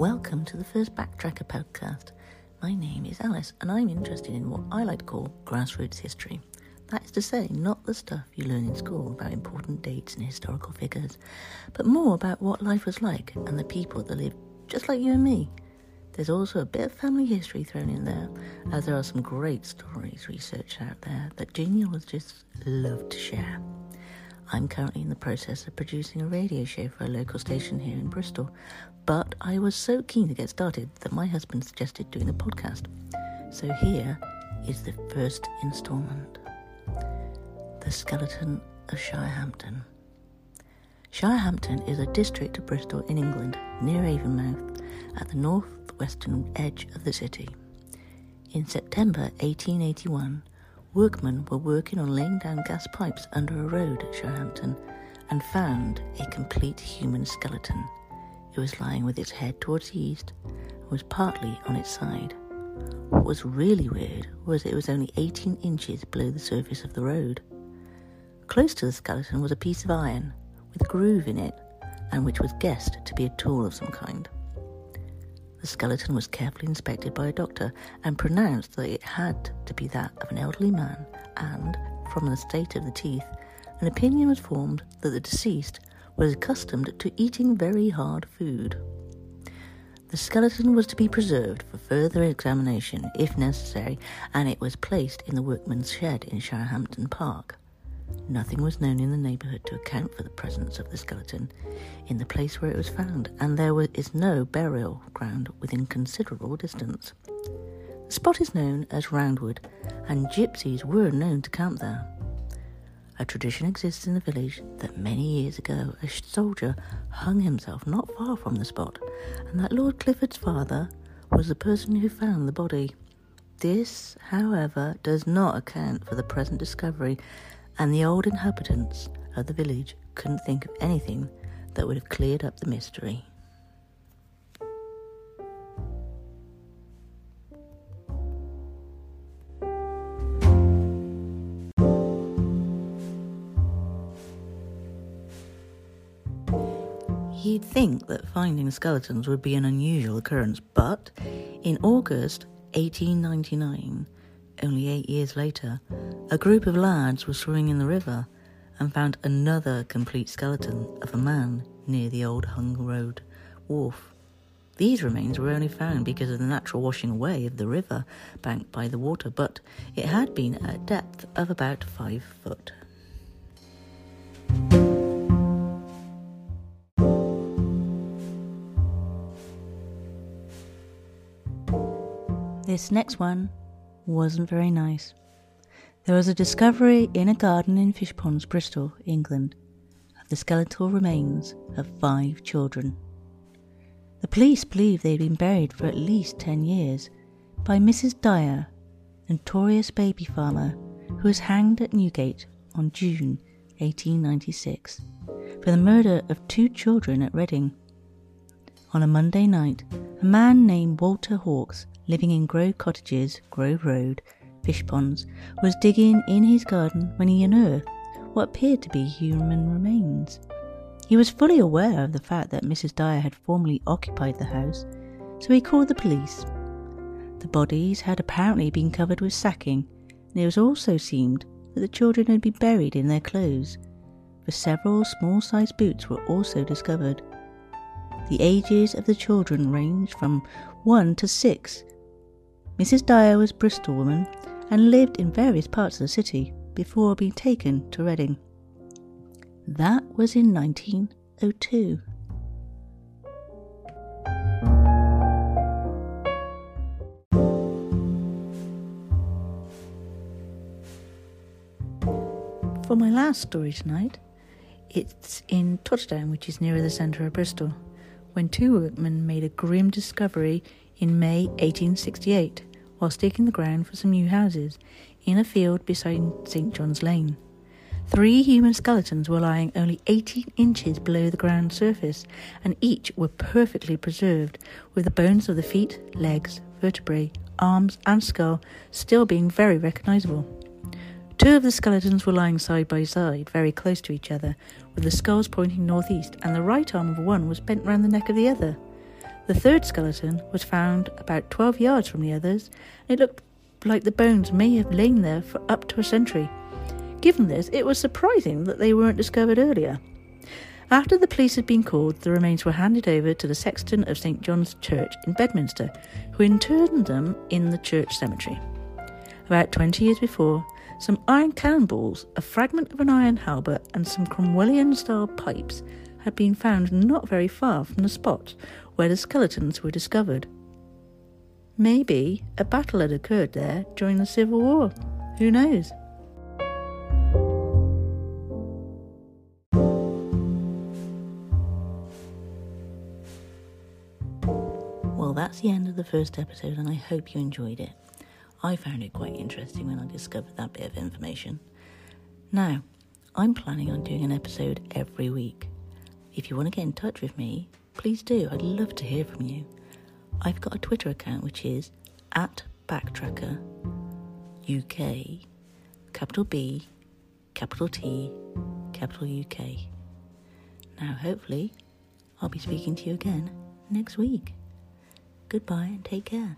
Welcome to the first Backtracker podcast. My name is Alice, and I'm interested in what I like to call grassroots history. That is to say, not the stuff you learn in school about important dates and historical figures, but more about what life was like and the people that lived just like you and me. There's also a bit of family history thrown in there, as there are some great stories researched out there that genealogists love to share. I'm currently in the process of producing a radio show for a local station here in Bristol, but I was so keen to get started that my husband suggested doing a podcast. So here is the first instalment The Skeleton of Shirehampton. Shirehampton is a district of Bristol in England, near Avonmouth, at the northwestern edge of the city. In September 1881, Workmen were working on laying down gas pipes under a road at Shirehampton and found a complete human skeleton. It was lying with its head towards the east and was partly on its side. What was really weird was it was only 18 inches below the surface of the road. Close to the skeleton was a piece of iron with a groove in it and which was guessed to be a tool of some kind. The skeleton was carefully inspected by a doctor and pronounced that it had to be that of an elderly man, and, from the state of the teeth, an opinion was formed that the deceased was accustomed to eating very hard food. The skeleton was to be preserved for further examination if necessary, and it was placed in the workman's shed in Shirehampton Park. Nothing was known in the neighbourhood to account for the presence of the skeleton in the place where it was found, and there is no burial ground within considerable distance. The spot is known as Roundwood, and gypsies were known to camp there. A tradition exists in the village that many years ago a soldier hung himself not far from the spot, and that Lord Clifford's father was the person who found the body. This, however, does not account for the present discovery and the old inhabitants of the village couldn't think of anything that would have cleared up the mystery. You'd think that finding skeletons would be an unusual occurrence, but in August 1899, only eight years later, a group of lads were swimming in the river and found another complete skeleton of a man near the old Hung Road wharf. These remains were only found because of the natural washing away of the river bank by the water, but it had been at a depth of about five foot. This next one wasn't very nice. There was a discovery in a garden in Fishponds, Bristol, England, of the skeletal remains of five children. The police believe they had been buried for at least ten years by Mrs. Dyer, notorious baby farmer who was hanged at Newgate on June 1896 for the murder of two children at Reading. On a Monday night, a man named Walter Hawkes living in Grove Cottages, Grove Road, Fishponds, was digging in his garden when he unearthed what appeared to be human remains. He was fully aware of the fact that Mrs. Dyer had formerly occupied the house, so he called the police. The bodies had apparently been covered with sacking, and it was also seemed that the children had been buried in their clothes, for several small sized boots were also discovered. The ages of the children ranged from one to six, Mrs. Dyer was a Bristol woman and lived in various parts of the city before being taken to Reading. That was in 1902. For my last story tonight, it's in Totterdown, which is nearer the centre of Bristol, when two workmen made a grim discovery in May 1868 while staking the ground for some new houses in a field beside St John's Lane. Three human skeletons were lying only 18 inches below the ground surface, and each were perfectly preserved, with the bones of the feet, legs, vertebrae, arms, and skull still being very recognizable. Two of the skeletons were lying side by side, very close to each other, with the skulls pointing northeast, and the right arm of one was bent round the neck of the other. The third skeleton was found about 12 yards from the others, and it looked like the bones may have lain there for up to a century. Given this, it was surprising that they weren't discovered earlier. After the police had been called, the remains were handed over to the sexton of St John's Church in Bedminster, who interred them in the church cemetery. About 20 years before, some iron cannonballs, a fragment of an iron halberd, and some Cromwellian style pipes had been found not very far from the spot where the skeletons were discovered. Maybe a battle had occurred there during the Civil War. Who knows? Well, that's the end of the first episode, and I hope you enjoyed it. I found it quite interesting when I discovered that bit of information. Now, I'm planning on doing an episode every week. If you want to get in touch with me, please do. I'd love to hear from you. I've got a Twitter account which is at Backtracker UK, capital B, capital T, capital UK. Now, hopefully, I'll be speaking to you again next week. Goodbye and take care.